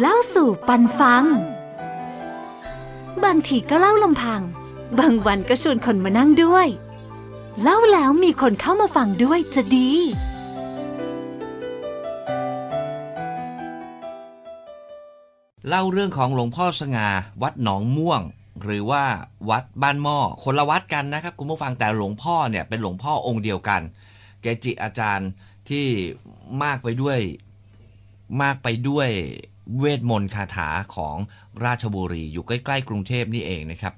เล่าสู่ปันฟัง บางทีก็เล่าลำพัง บางวันก็ชวนคนมานั่งด้วย เล่าแล้วมีคนเข้ามาฟังด้วยจะดี เล่าเรื่องของหลวงพ่อสง่าวัดหนองม่วง หรือว่าวัดบ้านหม้อคนละวัดกันนะครับ คุณผู้ฟังแต่หลวงพ่อเนี่ยเป็นหลวงพ่อองค์เดียวกัน เกจิอาจารย์ที่มากไปด้วยมากไปด้วย เวทมนต์คาถาของราชบุรีอยู่ใกล้ๆกรุงเทพนี่เองนะครับ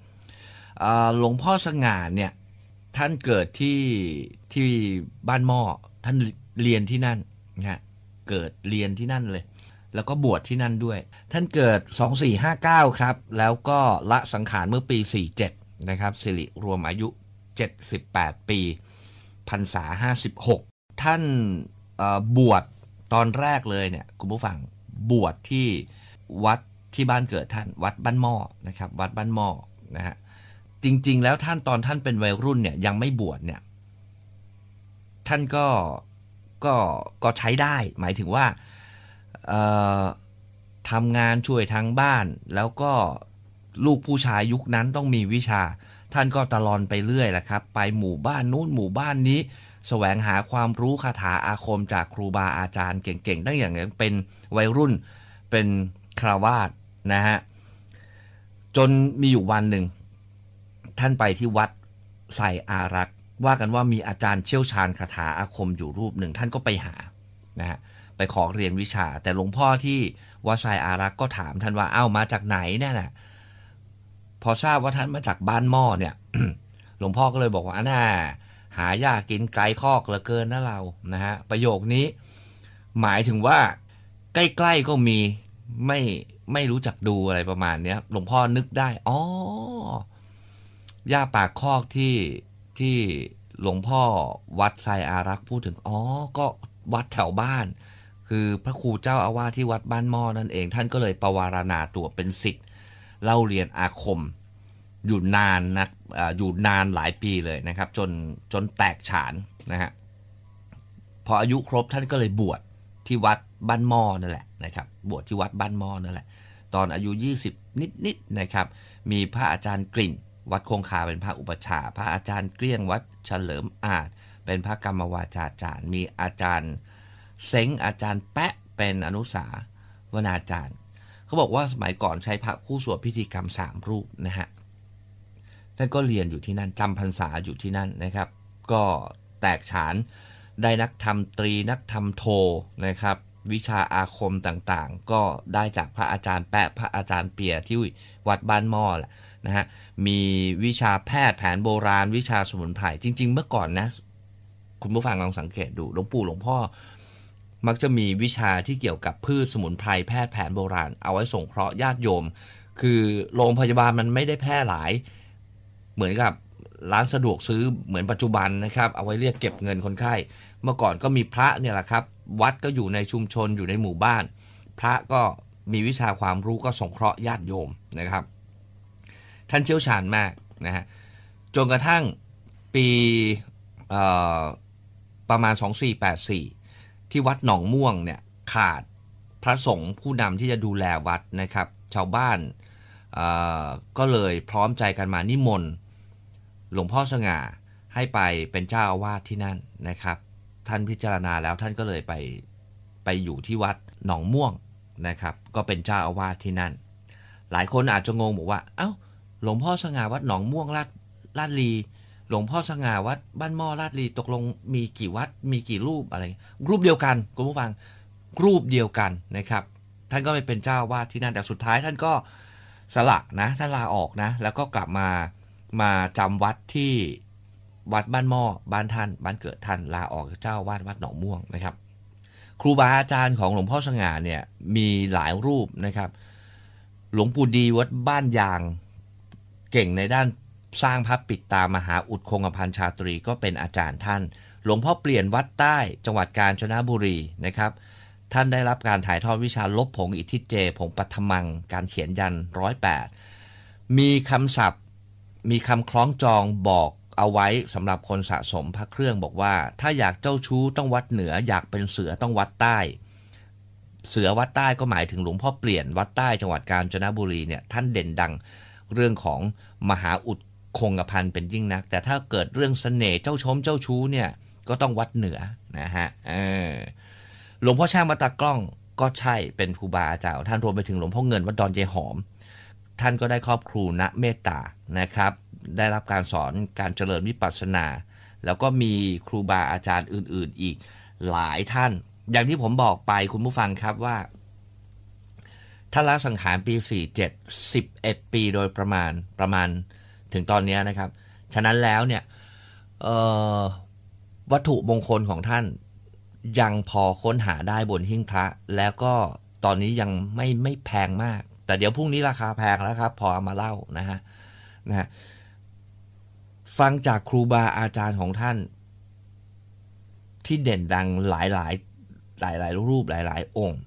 หลวงพ่อสง่าเนี่ยท่านเกิดที่ที่บ้านหม้อท่านเรียนที่นั่นนะฮะเกิดเรียนที่นั่นเลย แล้วก็บวชที่นั่นด้วย ท่านเกิด 2459 ครับ แล้วก็ละสังขารเมื่อปี 47 นะครับสิริรวมอายุ 78 ปีพรรษา 56 ท่านเอ่อบวชตอนแรกเลยเนี่ยคุณผู้ฟัง บวชที่วัดที่บ้านเกิดท่าน วัดบ้านหม้อนะครับ วัดบ้านหม้อนะฮะจริง ๆ แล้วท่านตอนท่านเป็นวัยรุ่นเนี่ยยังไม่บวชเนี่ยท่านก็ก็ก็ใช้ได้ หมายถึงว่าทำงานช่วยทางบ้าน แล้วก็ลูกผู้ชายยุคนั้นต้องมีวิชา ท่านก็ตะลอนไปเรื่อยแหละครับ ไปหมู่บ้านนู้นหมู่บ้านนี้ แสวงหาความรู้คาถาอาคมจากครูบาอาจารย์เก่งๆตั้งอย่างเป็นวัยรุ่นเป็นคราวาสนะฮะจนมีอยู่วันหนึ่ง ท่านไปที่วัดใส่อารักษ์ว่ากันว่ามีอาจารย์เชี่ยวชาญคาถาอาคมอยู่รูปหนึ่ง ท่านก็ไปหานะฮะไปขอเรียนวิชา แต่หลวงพ่อที่วัดไซอารักษ์ก็ถามท่านว่าเอ้ามาจากไหนเนี่ยนะพอทราบว่าท่านมาจากบ้านหม้อเนี่ยหลวงพ่อก็เลยบอกว่าน่า หายากกินไกลคอกเหลือเกินนะเรานะฮะประโยคนี้ หมายถึงว่า ใกล้ๆก็มีไม่ไม่รู้จักดูอะไรประมาณเนี้ยหลวงพ่อนึกได้อ๋อย่าปากคอกที่ที่หลวงพ่อวัดไซอารักษ์พูดถึงอ๋อก็วัดแถวบ้าน คือพระครูเจ้าอาวาสที่วัดบ้านหม้อนั่นเอง ท่านก็เลยประวารณาตัวเป็นศิษย์เล่าเรียนอาคม อยู่นานนะอยู่นานหลายปีเลยนะครับ จนจนแตกฉานนะฮะพออายุครบท่านก็เลยบวชที่วัดบ้านมอนั่นแหละนะครับ บวชที่วัดบ้านมอนั่นแหละ ตอนอายุ 20 นิดๆนะครับ มีพระอาจารย์กลิ่น วัดคงคาเป็นพระอุปชฌาพระอาจารย์เกลี้ยงวัดเฉลิมอาจเป็นพระกรรมวาจาจารย์ มีอาจารย์เซ้งอาจารย์แปะเป็นอนุสาวนาจารย์ เขาบอกว่าสมัยก่อนใช้พระคู่สวดพิธีกรรมสามรูปนะฮะ ท่านก็เรียนอยู่ที่นั่นจำพรรษาอยู่ที่นั่นนะครับ ก็แตกฉานได้นักธรรมตรีนักธรรมโทนะครับ วิชาอาคมต่างๆ ก็ได้จากพระอาจารย์แปะพระอาจารย์เปียที่วัดบ้านหม้อแหละนะฮะมีวิชาแพทย์แผนโบราณ วิชาสมุนไพรจริง ๆ เมื่อก่อนนะ คุณผู้ฟังลองสังเกตดูหลวงปู่หลวงพ่อ มักจะมีวิชาที่เกี่ยวกับพืชสมุนไพรแพทย์แผนโบราณ เอาไว้ส่งเคราะห์ญาติโยม คือโรงพยาบาลมันไม่ได้แพร่หลาย เหมือนกับร้านสะดวกซื้อเหมือนปัจจุบันนะครับ เอาไว้เรียกเก็บเงินคนไข้ เมื่อก่อนก็มีพระเนี่ยแหละครับ วัดก็อยู่ในชุมชนอยู่ในหมู่บ้าน พระก็มีวิชาความรู้ก็ส่งเคราะห์ญาติโยมนะครับ ท่านเชี่ยวชาญมากนะฮะจนกระทั่งปีประมาณ 2484 ที่วัดหนองม่วงเนี่ยขาดพระสงฆ์ผู้นำที่จะดูแลวัดนะครับ ชาวบ้าน ก็เลยพร้อมใจกันมานิมนต์หลวงพ่อสง่าให้ไปเป็นเจ้าอาวาสที่นั่นนะครับ ท่านพิจารณาแล้วท่านก็เลยไปไปอยู่ที่วัดหนองม่วงนะครับ ก็เป็นเจ้าอาวาสที่นั่น หลายคนอาจจะงงบอกว่าเอ้าหลวงพ่อสง่าวัดหนองม่วงลาดลาดลีหลวงพ่อสง่าวัดบ้านหม้อลาดลีตกลงมีกี่วัดมีกี่รูปอะไร รูปเดียวกันคุณผู้ฟังรูปเดียวกันนะครับ ท่านก็ไปเป็นเจ้าอาวาสที่นั่นแต่สุดท้ายท่านก็ สละนะท่านลาออกนะ แล้วก็กลับมามาจำวัดที่วัดบ้านหม้อบ้านท่าน บ้านเกิดท่านลาออกเจ้าวาดวัดหนองม่วงนะครับ ครูบาอาจารย์ของหลวงพ่อสง่าเนี่ยมีหลายรูปนะครับ หลวงปู่ดีวัดบ้านยางเก่งในด้านสร้างพระปิดตามหาอุดคงพันชาตรีก็เป็นอาจารย์ท่าน หลวงพ่อเปลี่ยนวัดใต้จังหวัดกาญจนบุรีนะครับ ท่านได้รับการถ่ายทอดวิชาลบผงอิทธิเจ ผงปัทมัง การเขียนยันร้อยแปดมีคำศัพท์ มีคำคล้องจองบอกเอาไว้สำหรับคนสะสมพระเครื่องบอกว่า ถ้าอยากเจ้าชู้ต้องวัดเหนือ อยากเป็นเสือต้องวัดใต้ เสือวัดใต้ก็หมายถึงหลวงพ่อเปลี่ยนวัดใต้จังหวัดกาญจนบุรีเนี่ยท่านเด่นดังเรื่องของมหาอุดคงกระพันเป็นยิ่งนัก แต่ถ้าเกิดเรื่องเสน่ห์เจ้าชมเจ้าชู้เนี่ยก็ต้องวัดเหนือนะฮะเออ หลวงพ่อช่างมาตากล้องก็ใช่เป็นครูบาอาจารย์ท่านรวมไปถึงหลวงพ่อเงินวัดดอนเยหอม ท่านก็ได้ครอบครูณเมตตานะครับ ได้รับการสอนการเจริญวิปัสสนา แล้วก็มีครูบาอาจารย์อื่น ๆ อีกหลายท่าน อย่างที่ผมบอกไปคุณผู้ฟังครับว่าท่านละสังขารปี 47 11 ปีโดยประมาณประมาณถึงตอนนี้นะครับ ฉะนั้นแล้วเนี่ยวัตถุมงคลของท่าน ยังพอค้นหาได้บนหิ้งพระ แล้วก็ตอนนี้ยังไม่ไม่แพงมาก แต่เดี๋ยวพรุ่งนี้ราคาแพงแล้วครับ พอเอามาเล่านะฮะนะฮะฟังจากครูบาอาจารย์ของท่าน ที่เด่นดังหลายหลายหลายหลายรูปหลายหลายองค์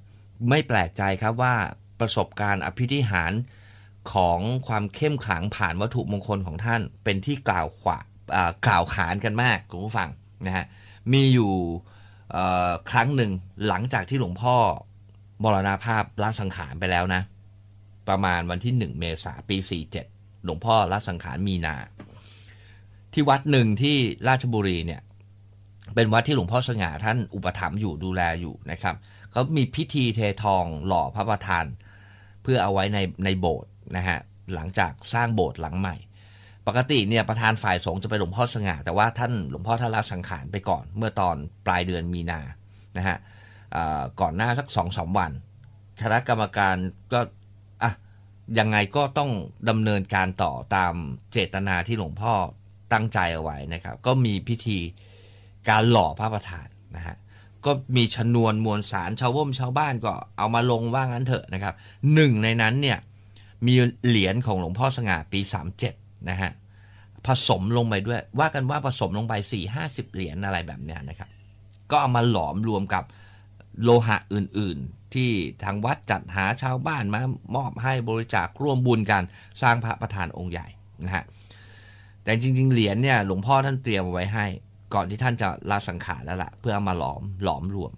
ไม่แปลกใจครับว่าประสบการณ์อภิธิหารของความเข้มขลังผ่านวัตถุมงคลของท่านเป็นที่กล่าวขวากล่าวขานกันมากคุณผู้ฟังนะฮะมีอยู่ ครั้งหนึ่งหลังจากที่หลวงพ่อมรณาภาพละสังขารไปแล้วนะ ประมาณวันที่ 1 เมษาปี 47 หลวงพ่อละสังขารมีนา ที่วัดหนึ่งที่ราชบุรีเนี่ย เป็นวัดที่หลวงพ่อสง่าท่านอุปถัมภ์อยู่ดูแลอยู่นะครับเขามีพิธีเททองหล่อพระประธาน เพื่อเอาไว้ในในโบสถ์นะฮะหลังจากสร้างโบสถ์หลังใหม่ ปกติเนี่ยประธานฝ่ายสงฆ์จะเป็นหลวงพ่อสง่า แต่ว่าท่านหลวงพ่อท่านละสังขารไปก่อนเมื่อตอนปลายเดือนมีนานะฮะก่อนหน้าสักสองสาวันคณะกรรมการก็อะยังไงก็ต้องดำเนินการต่อตามเจตนาที่หลวงพ่อตั้งใจเอาไว้นะครับ ก็มีพิธีการหล่อพระประธานนะฮะก็มีชนวนมวลสารชาวว่มชาวบ้านก็เอามาลงว่างั้นเถอะนะครับหนึ่งในนั้นเนี่ยมีเหรียญของหลวงพ่อสง่าปี 37 นะฮะผสมลงไปด้วย ว่ากันว่าผสมลงไป4 50 เหรียญอะไรแบบนี้นะครับ ก็เอามาหลอมรวมกับโลหะอื่นๆ ที่ทางวัดจัดหาชาวบ้านมามอบให้บริจาคร่วมบุญกันสร้างพระประธานองค์ใหญ่นะฮะแต่จริง ๆ เหรียญเนี่ยหลวงพ่อท่านเตรียมไว้ให้ ก่อนที่ท่านจะลาสังขารแล้วละ่ะ เพื่อเอามาหลอมหลอมรวม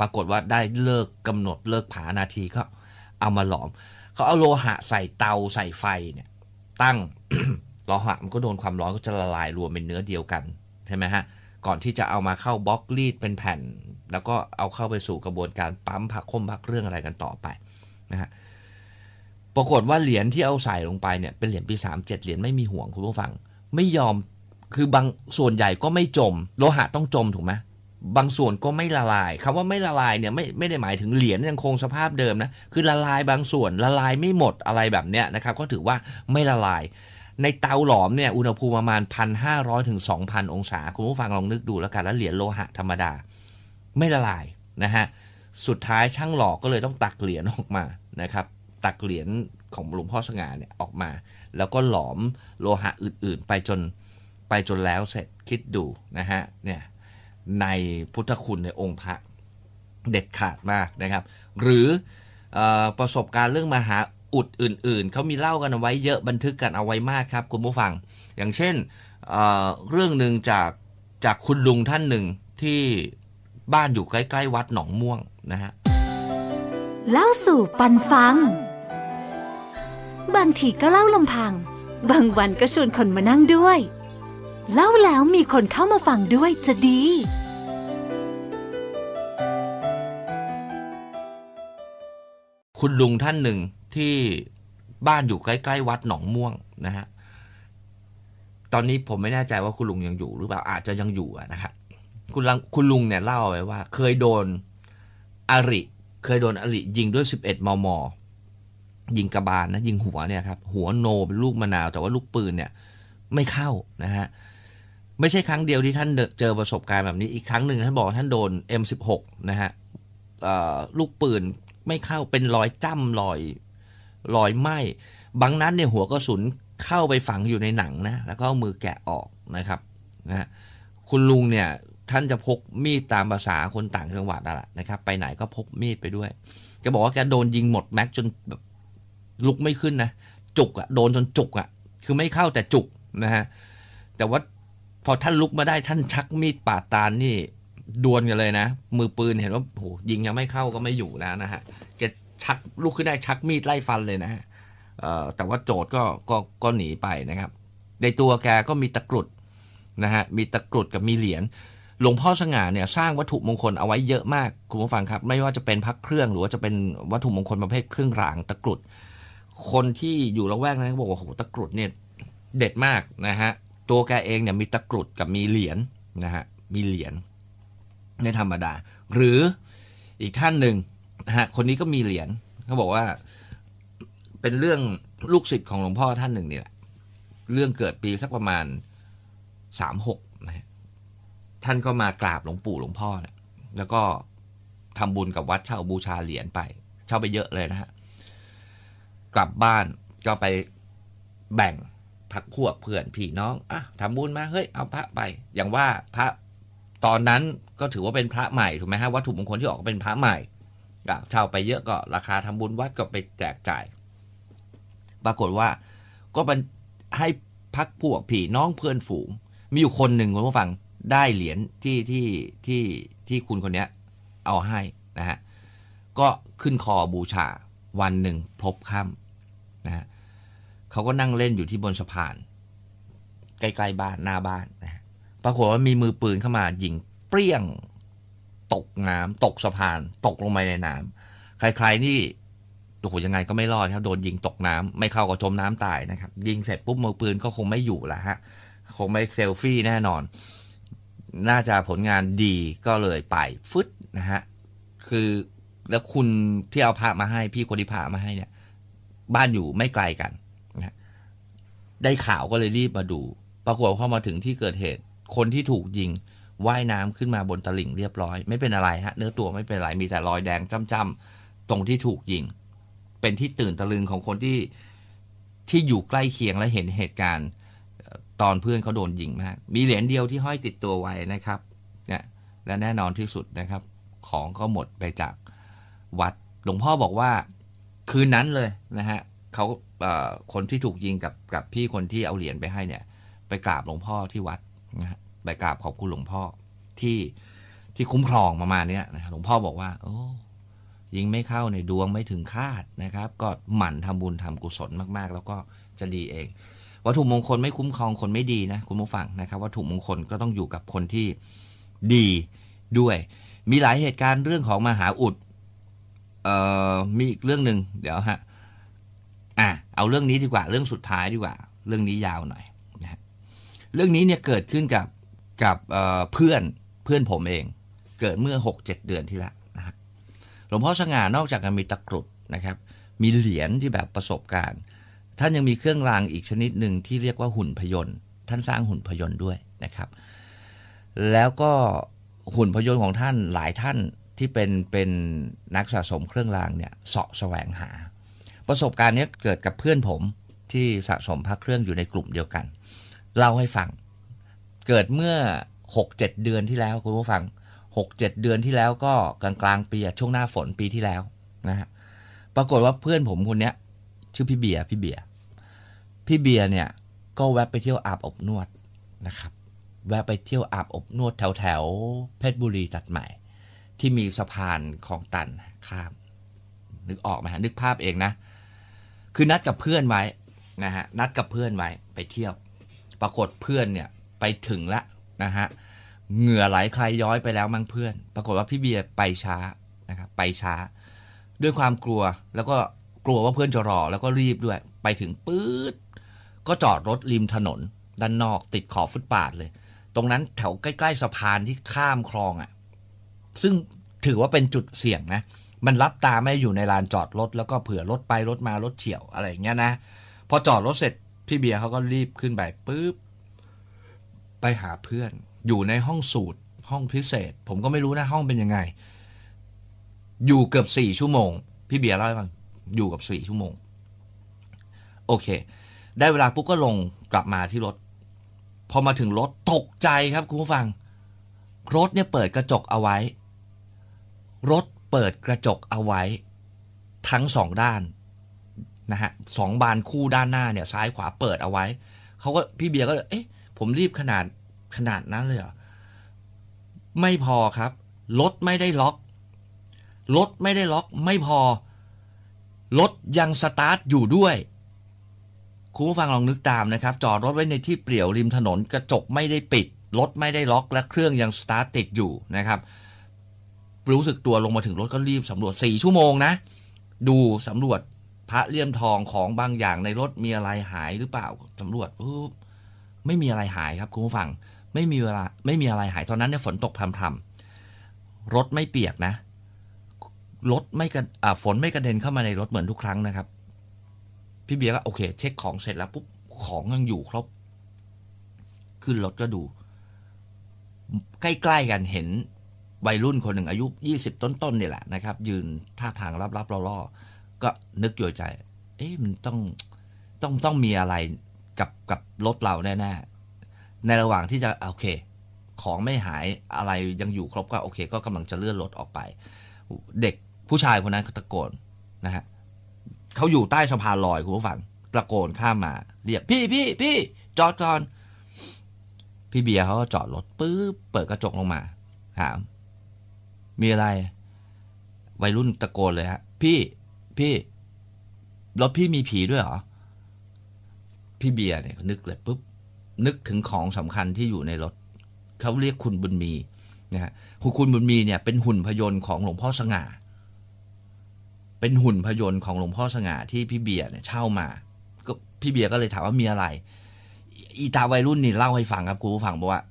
ปรากฏว่าได้เลิกกำหนดเลิกผานาทีก็เอามาหลอม เขาเอาโลหะใส่เตาใส่ไฟเนี่ยตั้ง โลหะมันก็โดนความร้อนก็จะละลายรวมเป็นเนื้อเดียวกันใช่ไหมฮะก่อนที่จะเอามาเข้าบล็อกรีดเป็นแผ่น แล้วก็เอาเข้าไปสู่กระบวนการปั๊มผักคมผักเรื่องอะไรกันต่อไปนะฮะปรากฏว่าเหรียญที่เอาใส่ลงไปเนี่ยเป็นเหรียญปีสามเจ็ดเหรียญไม่มีห่วงคุณผู้ฟัง ไม่ยอมคือบางส่วนใหญ่ก็ไม่จม โลหะต้องจมถูกไหมบางส่วนก็ไม่ละลายคำว่าไม่ละลายเนี่ยไม่ไม่ได้หมายถึงเหรียญยังคงสภาพเดิมนะคือละลายบางส่วนละลายไม่หมดอะไรแบบเนี้ยนะครับ ก็ถือว่าไม่ละลาย ในเตาหลอมเนี่ยอุณหภูมิประมาณพันห้าร้อยถึงสองพันองศา คุณผู้ฟังลองนึกดูแล้วกันแล้วเหรียญโลหะธรรมดา ไม่ละลายนะฮะสุดท้ายช่างหลอกก็เลยต้องตักเหรียญออกมานะครับ ตักเหรียญของหลวงพ่อสง่าเนี่ยออกมา แล้วก็หลอมโลหะอื่นๆ ไปจนไปจนแล้วเสร็จคิดดูนะฮะเนี่ยในพุทธคุณในองค์พระเด็ดขาดมากนะครับ หรืออประสบการณ์เรื่องมหา อุดอื่นๆ เขามีเล่ากันเอาไว้เยอะบันทึกกันเอาไว้มากครับคุณผู้ฟัง อย่างเช่นเเรื่องหนึ่งจากจากคุณลุงท่านหนึ่งที่บ้านอยู่ใกล้ๆวัดหนองม่วงนะฮะเล่าสู่ปันฟัง บางทีก็เล่าลำพัง บางวันก็ชวนคนมานั่งด้วย เล่าแล้วมีคนเข้ามาฟังด้วยจะดีคุณลุงท่านหนึ่ง ที่บ้านอยู่ใกล้ๆวัดหนองม่วงนะฮะตอนนี้ผมไม่แน่ใจว่าคุณลุงยังอยู่หรือเปล่าอาจจะยังอยู่นะครับคุณลุงคุณลุงเนี่ยเล่าไว้ว่า เคยโดนอริ เคยโดนอริ ยิงด้วย 11 มม ยิงกระบาลนะ ยิงหัวเนี่ยครับ หัวโนเป็นลูกมะนาว แต่ว่าลูกปืนเนี่ย ไม่เข้านะฮะ ไม่ใช่ครั้งเดียวที่ท่านเจอประสบการณ์แบบนี้ อีกครั้งหนึ่งท่านบอกท่านโดน M16 นะฮะลูกปืนไม่เข้าเป็นรอยจ้ำรอย รอยไหมบางนั้นเนี่ยหัวกระสุนเข้าไปฝังอยู่ในหนังนะแล้วก็เอามือแกะออกนะครับนะคุณลุงเนี่ยท่านจะพกมีดตามภาษาคนต่างจังหวัดนั่นแหละนะครับ ไปไหนก็พกมีดไปด้วยแกบอกว่าแกโดนยิงหมดแม็กจนแบบลุกไม่ขึ้นนะจุกอะโดนจนจุกอะคือไม่เข้าแต่จุกนะฮะแต่ว่าพอท่านลุกมาได้ท่านชักมีดปาดตาลนี่ดวลกันเลยนะ มือปืนเห็นว่าโหยิงยังไม่เข้าก็ไม่อยู่แล้วนะฮะแก ชักลุกขึ้นได้ชักมีดไล่ฟันเลยนะฮะแต่ว่าโจทย์ก็ก็ก็หนีไปนะครับ ในตัวแกก็มีตะกรุดนะฮะมีตะกรุดกับมีเหรียญหลวงพ่อสง่าเนี่ยสร้างวัตถุมงคลเอาไว้เยอะมากคุณผู้ฟังครับ ไม่ว่าจะเป็นพักเครื่องหรือว่าจะเป็นวัตถุมงคลประเภทเครื่องรางตะกรุด คนที่อยู่ละแวกนั้นบอกว่าโอ้โหตะกรุดเนี่ยเด็ดมากนะฮะตัวแกเองเนี่ยมีตะกรุดกับมีเหรียญนะฮะมีเหรียญในธรรมดา หรืออีกท่านหนึ่ง นะฮะคนนี้ก็มีเหรียญเขาบอกว่า เป็นเรื่องลูกศิษย์ของหลวงพ่อท่านหนึ่งนี่แหละเรื่องเกิดปีสักประมาณสามหกนะฮะท่านก็มากราบหลวงปู่หลวงพ่อเนี่ยแล้วก็ทำบุญกับวัดเช่าบูชาเหรียญไป เช่าไปเยอะเลยนะฮะกลับบ้านก็ไปแบ่งพักพวกเพื่อนพี่น้องอะทำบุญมาเฮ้ยเอาพระไป อย่างว่าพระตอนนั้นก็ถือว่าเป็นพระใหม่ถูกไหมฮะวัตถุมงคลที่ออกเป็นพระใหม่ เช่าไปเยอะก็ราคาทำบุญวัดก็ไปแจกจ่าย ปรากฏว่าก็เป็นให้พักพวกพี่น้องเพื่อนฝูง มีอยู่คนหนึ่งคุณผู้ฟังได้เหรียญที่ที่ที่ที่คุณคนเนี้ยเอาให้นะฮะก็ขึ้นคอบูชาวันหนึ่งพบค่ำนะฮะเขาก็นั่งเล่นอยู่ที่บนสะพาน ใกล้ๆบ้านหน้าบ้านนะฮะปรากฏว่ามีมือปืนเข้ามายิงเปรี้ยง ตกน้ำตกสะพาน ตกลงไปในน้ำใคร ๆ นี่โอ้โหยังไงก็ไม่รอดครับ โดนยิงตกน้ำไม่เข้าก็จมน้ำตายนะครับ ยิงเสร็จปุ๊บมือปืนก็คงไม่อยู่แล้วฮะ คงไม่เซลฟี่แน่นอน น่าจะผลงานดีก็เลยไปฟึดนะฮะ คือแล้วคุณที่เอาพระมาให้พี่คนที่พามาให้เนี่ย บ้านอยู่ไม่ไกลกันนะได้ข่าวก็เลยรีบมาดู ปรากฏพอมาถึงที่เกิดเหตุ คนที่ถูกยิง ว่ายน้ำขึ้นมาบนตลิ่งเรียบร้อย ไม่เป็นอะไรฮะ เนื้อตัวไม่เป็นไร มีแต่รอยแดงจ้ำๆตรงที่ถูกยิง เป็นที่ตื่นตะลึงของคนที่ที่อยู่ใกล้เคียงและเห็นเหตุการณ์ตอนเพื่อนเขาโดนยิงมาก มีเหรียญเดียวที่ห้อยติดตัวไว้นะครับเนี่ยและแน่นอนที่สุดนะครับ ของก็หมดไปจากวัด หลวงพ่อบอกว่าคืนนั้นเลยนะฮะเขาเคนที่ถูกยิงกับกับพี่คนที่เอาเหรียญไปให้เนี่ย ไปกราบหลวงพ่อที่วัดนะฮะ ไปกราบขอบคุณหลวงพ่อที่ที่คุ้มครองประมาณเนี้ยนะหลวงพ่อบอกว่า โอ้ยิงไม่เข้าในดวงไม่ถึงคาดนะครับ ก็หมั่นทำบุญทำกุศลมากๆ แล้วก็จะดีเอง วัตถุมงคลไม่คุ้มครองคนไม่ดีนะคุณผู้ฟังนะครับ วัตถุมงคลก็ต้องอยู่กับคนที่ดีด้วย มีหลายเหตุการณ์เรื่องของมหาอุดเอ่อมีอีกเรื่องหนึ่งเดี๋ยวฮะอะเอาเรื่องนี้ดีกว่าเรื่องสุดท้ายดีกว่า เรื่องนี้ยาวหน่อยนะเรื่องนี้เนี่ยเกิดขึ้นกับ กับเพื่อนเพื่อนผมเอง เกิดเมื่อ 6-7 เดือนที่แล้วนะฮะหลวงพ่อสง่านอกจากจะมีตะกรุดนะครับ มีเหรียญที่แบบประสบการณ์ ท่านยังมีเครื่องรางอีกชนิดหนึ่งที่เรียกว่าหุ่นพยนต์ท่านสร้างหุ่นพยนต์ด้วยนะครับ แล้วก็หุ่นพยนต์ของท่านหลายท่านที่เป็นเป็นนักสะสมเครื่องรางเนี่ยเสาะแสวงหา ประสบการณ์นี้เกิดกับเพื่อนผมที่สะสมพระเครื่องอยู่ในกลุ่มเดียวกัน เล่าให้ฟัง เกิดเมื่อ 6-7 เดือนที่แล้วคุณผู้ฟัง 6-7 เดือนที่แล้วก็กลางกลางปีช่วงหน้าฝนปีที่แล้วนะฮะปรากฏว่าเพื่อนผมคนเนี้ย ชื่อพี่เบียร์พี่เบียร์พี่เบียร์เนี่ยก็แวะไปเที่ยวอาบอบนวดนะครับ แวะไปเที่ยวอาบอบนวดแถวแถวเพชรบุรีตัดใหม่ ที่มีสะพานคลองตันข้าม นึกออกไหมฮะนึกภาพเองนะ คือนัดกับเพื่อนไว้นะฮะนัดกับเพื่อนไว้ไปเที่ยว ปรากฏเพื่อนเนี่ย ไปถึงละนะฮะเหงื่อไหลใครย้อยไปแล้วมั้งเพื่อน ปรากฏว่าพี่เบียร์ไปช้านะครับไปช้า ด้วยความกลัวแล้วก็กลัวว่าเพื่อนจะรอแล้วก็รีบด้วย ไปถึงปื๊ดก็จอดรถริมถนน ด้านนอกติดขอบฟุตบาทเลย ตรงนั้นแถวใกล้ ๆสะพานที่ข้ามคลองอะ่ะ ซึ่งถือว่าเป็นจุดเสี่ยงนะ มันรับตาไม่อยู่ในลานจอดรถแล้วก็เผื่อรถไปรถมารถเฉียวอะไรอย่างเงี้ยนะ พอจอดรถเสร็จพี่เบียร์เขาก็รีบขึ้นไปปุ๊บ ไปหาเพื่อน อยู่ในห้องสูตร ห้องพิเศษ ผมก็ไม่รู้นะห้องเป็นยังไง อยู่เกือบสี่ชั่วโมง พี่เบียร์เล่าให้ฟังอยู่กับสี่ชั่วโมง โอเค ได้เวลาปุ๊บก็ลงกลับมาที่รถ พอมาถึงรถตกใจครับคุณผู้ฟัง รถเนี่ยเปิดกระจกเอาไว้ รถเปิดกระจกเอาไว้ ทั้งสองด้านนะฮะสองบานคู่ด้านหน้าเนี่ยซ้ายขวาเปิดเอาไว้เขาก็พี่เบียร์ก็เอ๊ะ ผมรีบขนาดขนาดนั้นเลยเหรอ ไม่พอครับ รถไม่ได้ล็อก รถไม่ได้ล็อกไม่พอ รถยังสตาร์ทอยู่ด้วย คุณผู้ฟังลองนึกตามนะครับ จอดรถไว้ในที่เปลี่ยวริมถนนกระจกไม่ได้ปิด รถไม่ได้ล็อกและเครื่องยังสตาร์ทติดอยู่นะครับ รู้สึกตัวลงมาถึงรถก็รีบสำรวจ 4 ชั่วโมงนะ ดูสำรวจพระเลี่ยมทองของบางอย่างในรถมีอะไรหายหรือเปล่าสำรวจปุ๊บ ไม่มีอะไรหายครับคุณผู้ฟัง ไม่มีเวลาไม่มีอะไรหายตอนนั้นเนี่ยฝนตกพรำๆรถไม่เปียกนะรถไม่กระฝนไม่กระเด็นเข้ามาในรถเหมือนทุกครั้งนะครับ พี่เบียร์ก็โอเค เช็คของเสร็จแล้วปุ๊บของยังอยู่ครบ ขึ้นรถก็ดู ใกล้ๆกันเห็นวัยรุ่นคนหนึ่งอายุ 20 ต้นๆเนี่ยแหละนะครับ ยืนท่าทางรับๆล่อๆก็นึกอยู่ใจ เอ๊ะมันต้องต้องต้องมีอะไร กับกับรถเราแน่ๆในระหว่างที่จะโอเค ของไม่หายอะไรยังอยู่ครบก็โอเค ก็กำลังจะเลื่อนรถออกไป เด็กผู้ชายคนนั้นตะโกนนะฮะเขาอยู่ใต้สะพานลอยคุณผู้ฟังตะโกนข้ามมา เรียกพี่พี่พี่จอดก่อนพี่เบียร์เขาก็จอดรถปุ๊บเปิดกระจกลงมาถามมีอะไร วัยรุ่นตะโกนเลยฮะ พี่พี่รถพี่มีผีด้วยเหรอ พี่เบียร์เนี่ยนึกเลยปุ๊บนึกถึงของสำคัญที่อยู่ในรถเขาเรียกคุณบุญมีนะฮะคุณคุณบุญมีเนี่ยเป็นหุ่นพยนต์ของหลวงพ่อสง่า เป็นหุ่นพยนต์ของหลวงพ่อสง่าที่พี่เบียร์เนี่ยเช่ามา ก็พี่เบียร์ก็เลยถามว่ามีอะไร อีตาวัยรุ่นนี่เล่าให้ฟังครับคุณผู้ฟังบอกว่า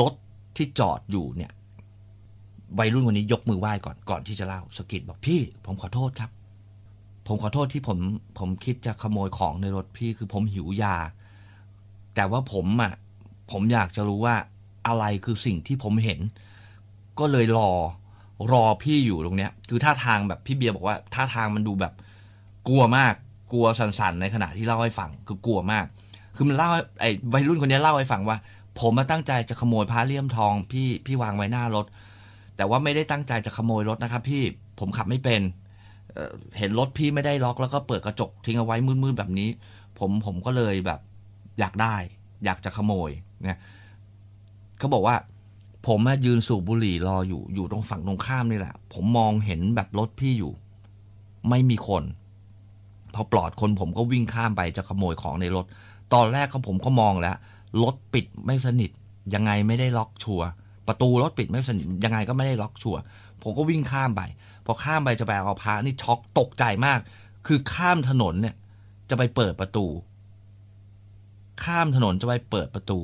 รถที่จอดอยู่เนี่ย วัยรุ่นคนนี้ยกมือไหว้ก่อนก่อนที่จะเล่าสกิดบอกพี่ ผมขอโทษครับ ผมขอโทษที่ผมผมคิดจะขโมยของในรถพี่คือผมหิวยา แต่ว่าผมอะผมอยากจะรู้ว่าอะไรคือสิ่งที่ผมเห็น ก็เลยรอรอพี่อยู่ตรงเนี้ย คือท่าทางแบบพี่เบียร์บอกว่าท่าทางมันดูแบบกลัวมากกลัวสั่นๆในขณะที่เล่าให้ฟังคือกลัวมาก คือมันเล่าไอ้วัยรุ่นคนนี้เล่าให้ฟังว่า ผมมาตั้งใจจะขโมยพระเลี่ยมทอง พี่พี่วางไว้หน้ารถ แต่ว่าไม่ได้ตั้งใจจะขโมยรถนะครับ พี่ผมขับไม่เป็น เห็นรถพี่ไม่ได้ล็อกแล้วก็เปิดกระจกทิ้งเอาไว้มืดๆแบบนี้ ผมผมก็เลยแบบ อยากได้ อยากจะขโมยเนี่ยเขาบอกว่า ผมยืนสูบบุหรี่รออยู่อยู่ตรงฝั่งตรงข้ามนี่แหละ ผมมองเห็นแบบรถพี่อยู่ ไม่มีคน พอปลอดคนผมก็วิ่งข้ามไปจะขโมยของในรถ ตอนแรกก็ผมก็มองแล้วรถปิดไม่สนิท ยังไงไม่ได้ล็อกชัวร์ ประตูรถปิดไม่สนิทยังไงก็ไม่ได้ล็อกชัวร์ผมก็วิ่งข้ามไป พอข้ามไปจะไปเอาพระนี่ช็อกตกใจมาก คือข้ามถนนเนี่ย จะไปเปิดประตู ข้ามถนนจะไปเปิดประตู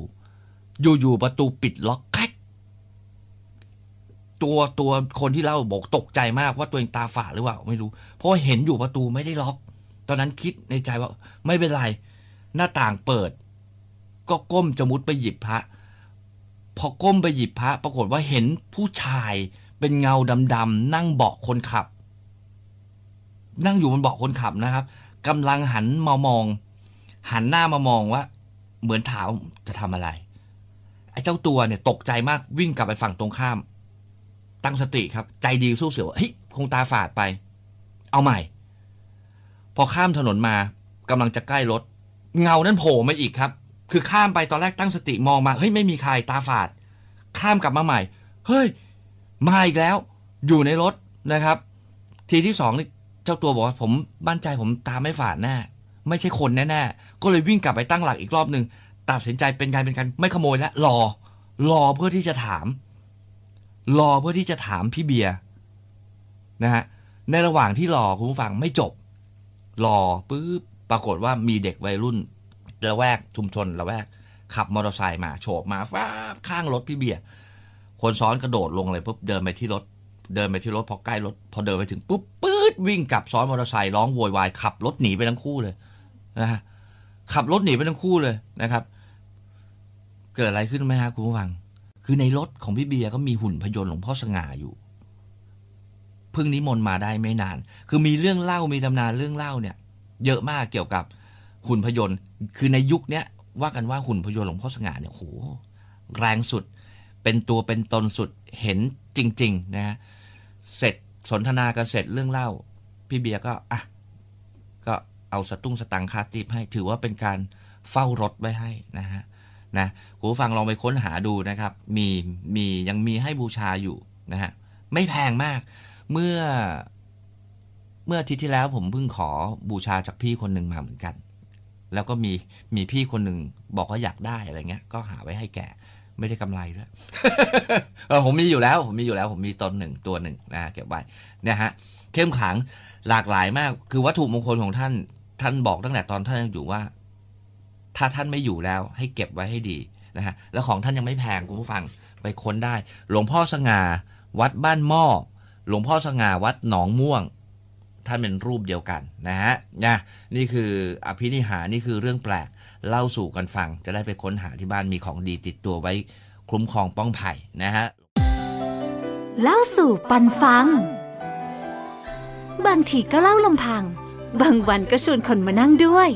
อยู่ๆประตูปิดล็อกแคกตัวตัวคนที่เล่าบอกตกใจมากว่าตัวเองตาฝาดหรือเปล่าไม่รู้ เพราะเห็นอยู่ประตูไม่ได้ล็อก ตอนนั้นคิดในใจว่า ไม่เป็นไร หน้าต่างเปิด ก็ก้มจะมุดไปหยิบพระ พอก้มไปหยิบพระปรากฏว่าเห็นผู้ชายเป็นเงาดำๆนั่งเบาะคนขับ นั่งอยู่บนเบาะคนขับนะครับกำลังหันมามอง หันหน้ามามองว่า เหมือนถามจะทำอะไรไอ้เจ้าตัวเนี่ยตกใจมากวิ่งกลับไปฝั่งตรงข้าม ตั้งสติครับ ใจดีสู้เสือว่าเฮ้ยคงตาฝาดไป เอาใหม่ พอข้ามถนนมากำลังจะใกล้รถ เงานั้นโผล่มาอีกครับ คือข้ามไปตอนแรกตั้งสติมองมาเฮ้ยไม่มีใครตาฝาด ข้ามกลับมาใหม่ เฮ้ยมาอีกแล้ว อยู่ในรถนะครับ ทีที่สองนี่เจ้าตัวบอกว่าผมมั่นใจผมตาไม่ฝาดแน่ไม่ใช่คนแน่ๆก็เลยวิ่งกลับไปตั้งหลักอีกรอบหนึ่งตัดสินใจเป็นการเป็นการไม่ขโมยแล้วรอ รอเพื่อที่จะถาม รอเพื่อที่จะถามพี่เบียร์นะฮะในระหว่างที่รอคุณผู้ฟังไม่จบ รอปุ๊บปรากฏว่ามีเด็กวัยรุ่น ละแวกชุมชนละแวกขับมอเตอร์ไซค์มาโฉบมาฟ้าบข้างรถพี่เบียร์คนซ้อนกระโดดลงเลยปุ๊บเดินไปที่รถ เดินไปที่รถพอใกล้รถ พอเดินไปถึงปุ๊บปื๊ดวิ่งกลับซ้อนมอเตอร์ไซค์ร้องโวยวายขับรถหนีไปทั้งคู่เลยนะฮะขับรถหนีไปทั้งคู่เลยนะครับ เกิดอะไรขึ้นไหมฮะคุณผู้ฟัง คือในรถของพี่เบียร์ก็มีหุ่นพยนต์หลวงพ่อสง่าอยู่เพิ่งนิมนต์มาได้ไม่นาน คือมีเรื่องเล่ามีตำนานเรื่องเล่าเนี่ย เยอะมากเกี่ยวกับ หุ่นพยนต์ คือในยุคเนี้ยว่ากันว่าหุ่นพยนต์หลวงพ่อสง่าเนี่ยโหแรงสุด เป็นตัวเป็นตนสุดเห็นจริง ๆ นะฮะเสร็จสนทนากันเสร็จเรื่องเล่า พี่เบียร์ก็อะก็เอาสตุ้งสตังค์คาติปให้ถือว่าเป็นการเฝ้ารถไว้ให้นะฮะนะคุณผู้ฟังลองไปค้นหาดูนะครับ มีมียังมีให้บูชาอยู่นะฮะไม่แพงมาก เมื่อเมื่ออาทิตย์ที่แล้วผมเพิ่งขอบูชาจากพี่คนหนึ่งมาเหมือนกัน แล้วก็มีมีพี่คนหนึ่งบอกว่าอยากได้อะไรเงี้ย ก็หาไว้ให้แกไม่ได้กำไรด้วยเออผมมีอยู่แล้วผมมีอยู่แล้ว ผมมีตนหนึ่งตัวหนึ่งนะฮะเก็บไว้เนี่ยฮะเข้มขลังหลากหลายมาก คือวัตถุมงคลของท่าน ท่านบอกตั้งแต่ตอนท่านยังอยู่ว่า ถ้าท่านไม่อยู่แล้ว ให้เก็บไว้ให้ดีนะฮะแล้วของท่านยังไม่แพงคุณผู้ฟังไปค้นได้ หลวงพ่อสง่า วัดบ้านหม้อหลวงพ่อสง่าวัดหนองม่วง ท่านเป็นรูปเดียวกันนะฮะนะนี่คืออภินิหารนี่คือเรื่องแปลกเล่าสู่กันฟัง จะได้ไปค้นหาที่บ้านมีของดีติดตัวไว้คุ้มครองป้องภัยนะฮะเล่าสู่ปันฟัง บางทีก็เล่าลำพัง บางวันก็ชวนคนมานั่งด้วย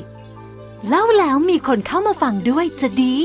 เล่าแล้วมีคนเข้ามาฟังด้วยจะดี